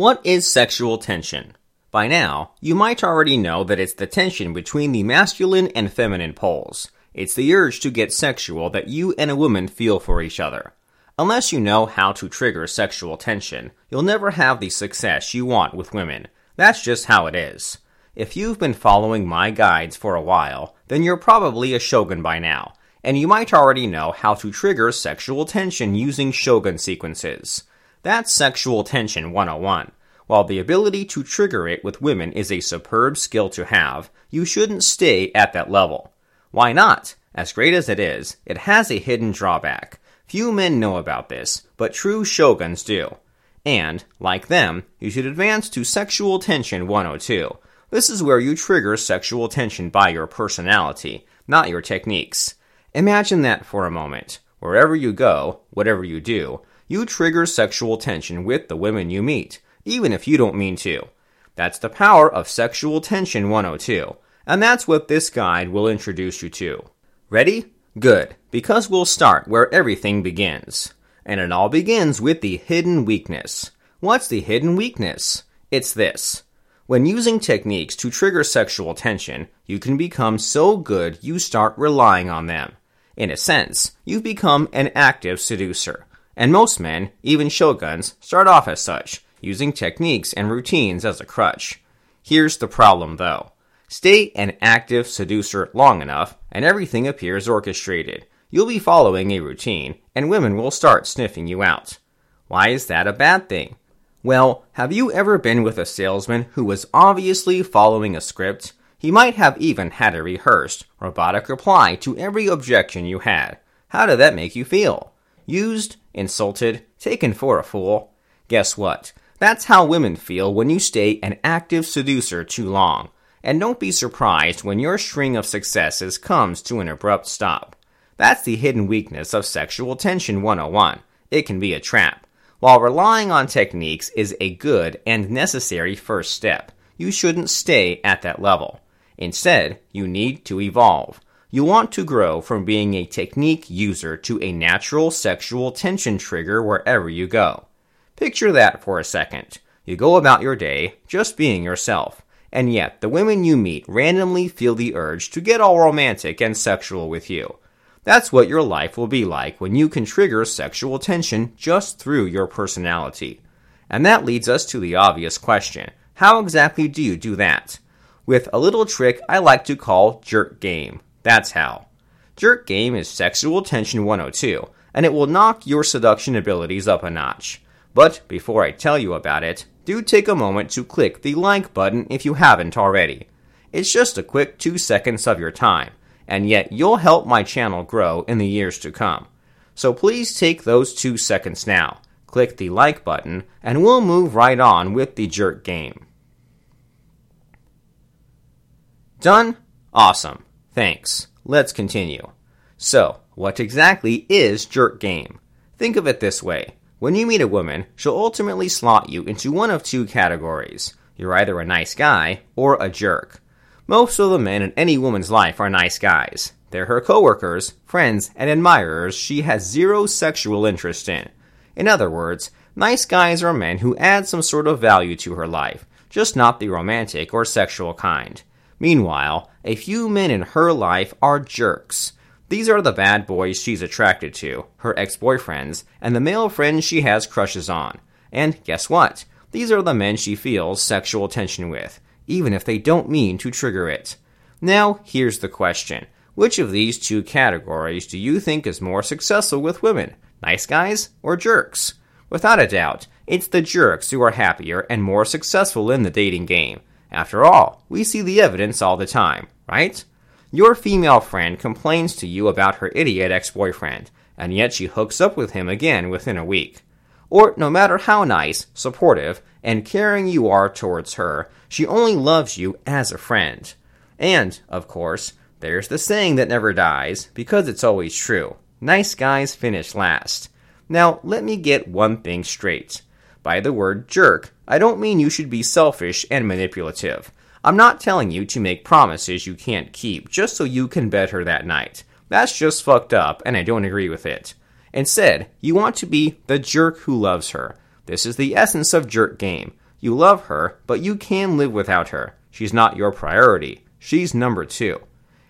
What is sexual tension? By now, you might already know that it's the tension between the masculine and feminine poles. It's the urge to get sexual that you and a woman feel for each other. Unless you know how to trigger sexual tension, you'll never have the success you want with women. That's just how it is. If you've been following my guides for a while, then you're probably a shogun by now, and you might already know how to trigger sexual tension using shogun sequences. That's Sexual Tension 101. While the ability to trigger it with women is a superb skill to have, you shouldn't stay at that level. Why not? As great as it is, it has a hidden drawback. Few men know about this, but true shoguns do. And, like them, you should advance to Sexual Tension 102. This is where you trigger sexual tension by your personality, not your techniques. Imagine that for a moment. Wherever you go, whatever you do, you trigger sexual tension with the women you meet, even if you don't mean to. That's the power of Sexual Tension 102, and that's what this guide will introduce you to. Ready? Good, because we'll start where everything begins. And it all begins with the hidden weakness. What's the hidden weakness? It's this. When using techniques to trigger sexual tension, you can become so good you start relying on them. In a sense, you've become an active seducer. And most men, even shoguns, start off as such, using techniques and routines as a crutch. Here's the problem though. Stay an active seducer long enough, and everything appears orchestrated. You'll be following a routine, and women will start sniffing you out. Why is that a bad thing? Well, have you ever been with a salesman who was obviously following a script? He might have even had a rehearsed, robotic reply to every objection you had. How did that make you feel? Used, insulted, taken for a fool. Guess what? That's how women feel when you stay an active seducer too long. And don't be surprised when your string of successes comes to an abrupt stop. That's the hidden weakness of Sexual Tension 101. It can be a trap. While relying on techniques is a good and necessary first step, you shouldn't stay at that level. Instead, you need to evolve. You want to grow from being a technique user to a natural sexual tension trigger wherever you go. Picture that for a second. You go about your day just being yourself, and yet the women you meet randomly feel the urge to get all romantic and sexual with you. That's what your life will be like when you can trigger sexual tension just through your personality. And that leads us to the obvious question how exactly do you do that? With a little trick I like to call jerk game. That's how. Jerk Game is Sexual Tension 102, and it will knock your seduction abilities up a notch. But before I tell you about it, do take a moment to click the like button if you haven't already. It's just a quick two seconds of your time, and yet you'll help my channel grow in the years to come. So please take those two seconds now, click the like button, and we'll move right on with the jerk game. Done? Awesome. Thanks. Let's continue. So, what exactly is jerk game? Think of it this way. When you meet a woman, she'll ultimately slot you into one of two categories. You're either a nice guy or a jerk. Most of the men in any woman's life are nice guys. They're her coworkers, friends, and admirers she has zero sexual interest in. In other words, nice guys are men who add some sort of value to her life, just not the romantic or sexual kind. Meanwhile, a few men in her life are jerks. These are the bad boys she's attracted to, her ex boyfriends, and the male friends she has crushes on. And guess what? These are the men she feels sexual tension with, even if they don't mean to trigger it. Now, here's the question Which of these two categories do you think is more successful with women? Nice guys or jerks? Without a doubt, it's the jerks who are happier and more successful in the dating game. After all, we see the evidence all the time, right? Your female friend complains to you about her idiot ex boyfriend, and yet she hooks up with him again within a week. Or no matter how nice, supportive, and caring you are towards her, she only loves you as a friend. And, of course, there's the saying that never dies, because it's always true nice guys finish last. Now, let me get one thing straight. By the word jerk, I don't mean you should be selfish and manipulative. I'm not telling you to make promises you can't keep just so you can bed her that night. That's just fucked up, and I don't agree with it. Instead, you want to be the jerk who loves her. This is the essence of jerk game. You love her, but you can live without her. She's not your priority. She's number two.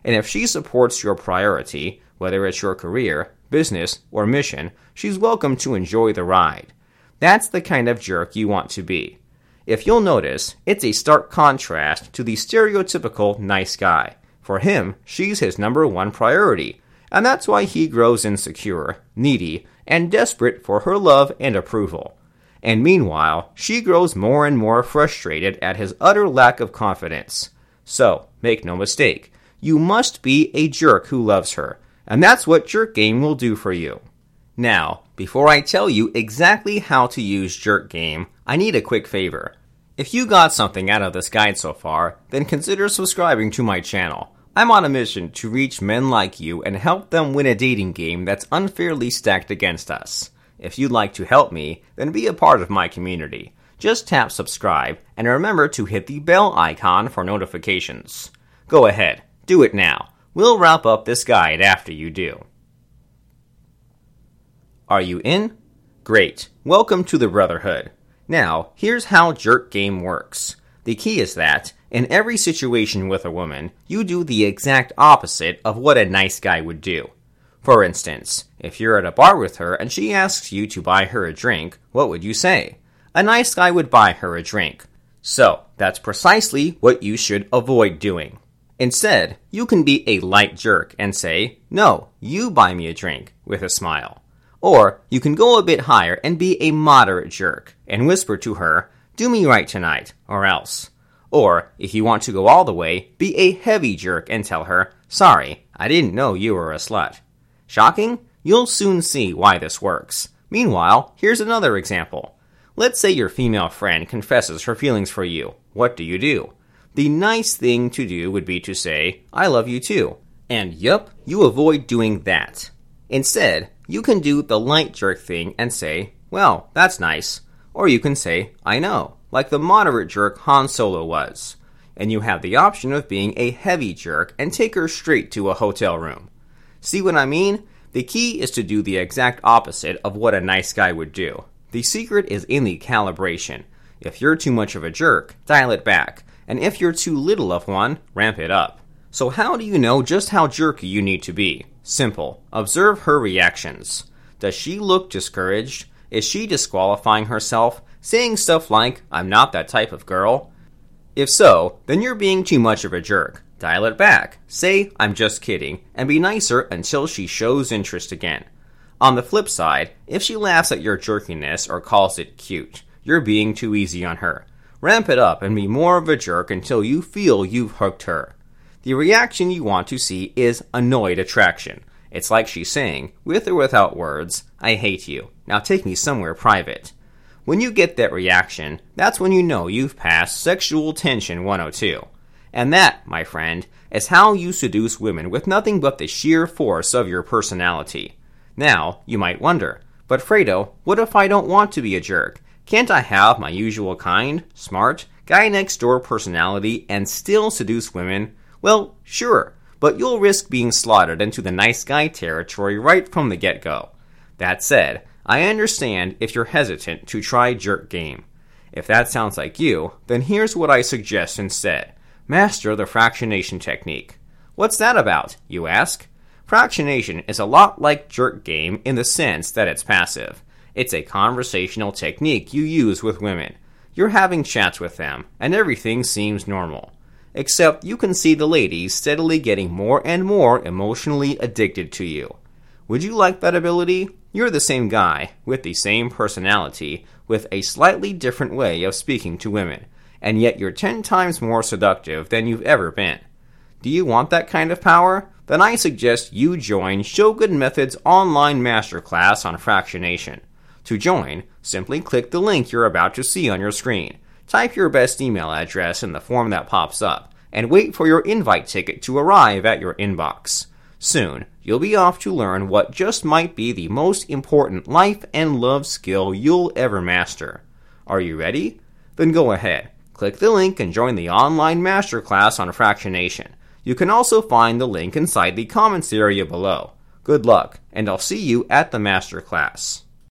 And if she supports your priority, whether it's your career, business, or mission, she's welcome to enjoy the ride. That's the kind of jerk you want to be. If you'll notice, it's a stark contrast to the stereotypical nice guy. For him, she's his number one priority, and that's why he grows insecure, needy, and desperate for her love and approval. And meanwhile, she grows more and more frustrated at his utter lack of confidence. So, make no mistake, you must be a jerk who loves her, and that's what Jerk Game will do for you. Now, before I tell you exactly how to use Jerk Game, I need a quick favor. If you got something out of this guide so far, then consider subscribing to my channel. I'm on a mission to reach men like you and help them win a dating game that's unfairly stacked against us. If you'd like to help me, then be a part of my community. Just tap subscribe and remember to hit the bell icon for notifications. Go ahead, do it now. We'll wrap up this guide after you do. Are you in? Great. Welcome to the Brotherhood. Now, here's how Jerk Game works. The key is that, in every situation with a woman, you do the exact opposite of what a nice guy would do. For instance, if you're at a bar with her and she asks you to buy her a drink, what would you say? A nice guy would buy her a drink. So, that's precisely what you should avoid doing. Instead, you can be a light jerk and say, No, you buy me a drink, with a smile. Or you can go a bit higher and be a moderate jerk and whisper to her, Do me right tonight, or else. Or, if you want to go all the way, be a heavy jerk and tell her, Sorry, I didn't know you were a slut. Shocking? You'll soon see why this works. Meanwhile, here's another example. Let's say your female friend confesses her feelings for you. What do you do? The nice thing to do would be to say, I love you too. And yup, you avoid doing that. Instead, you can do the light jerk thing and say, Well, that's nice. Or you can say, I know, like the moderate jerk Han Solo was. And you have the option of being a heavy jerk and take her straight to a hotel room. See what I mean? The key is to do the exact opposite of what a nice guy would do. The secret is in the calibration. If you're too much of a jerk, dial it back. And if you're too little of one, ramp it up. So, how do you know just how jerky you need to be? Simple. Observe her reactions. Does she look discouraged? Is she disqualifying herself, saying stuff like, I'm not that type of girl? If so, then you're being too much of a jerk. Dial it back. Say, I'm just kidding, and be nicer until she shows interest again. On the flip side, if she laughs at your jerkiness or calls it cute, you're being too easy on her. Ramp it up and be more of a jerk until you feel you've hooked her. The reaction you want to see is annoyed attraction. It's like she's saying, with or without words, I hate you. Now take me somewhere private. When you get that reaction, that's when you know you've passed Sexual Tension 102. And that, my friend, is how you seduce women with nothing but the sheer force of your personality. Now, you might wonder, but Fredo, what if I don't want to be a jerk? Can't I have my usual kind, smart, guy next door personality and still seduce women? Well, sure, but you'll risk being slaughtered into the nice guy territory right from the get go. That said, I understand if you're hesitant to try jerk game. If that sounds like you, then here's what I suggest instead. Master the fractionation technique. What's that about, you ask? Fractionation is a lot like jerk game in the sense that it's passive. It's a conversational technique you use with women. You're having chats with them, and everything seems normal. Except you can see the ladies steadily getting more and more emotionally addicted to you. Would you like that ability? You're the same guy, with the same personality, with a slightly different way of speaking to women and yet you're 10 times more seductive than you've ever been. Do you want that kind of power? Then I suggest you join Shogun Method's online masterclass on fractionation. To join, simply click the link you're about to see on your screen. Type your best email address in the form that pops up, and wait for your invite ticket to arrive at your inbox. Soon, you'll be off to learn what just might be the most important life and love skill you'll ever master. Are you ready? Then go ahead Click the link and join the online masterclass on fractionation. You can also find the link inside the comments area below. Good luck, and I'll see you at the masterclass.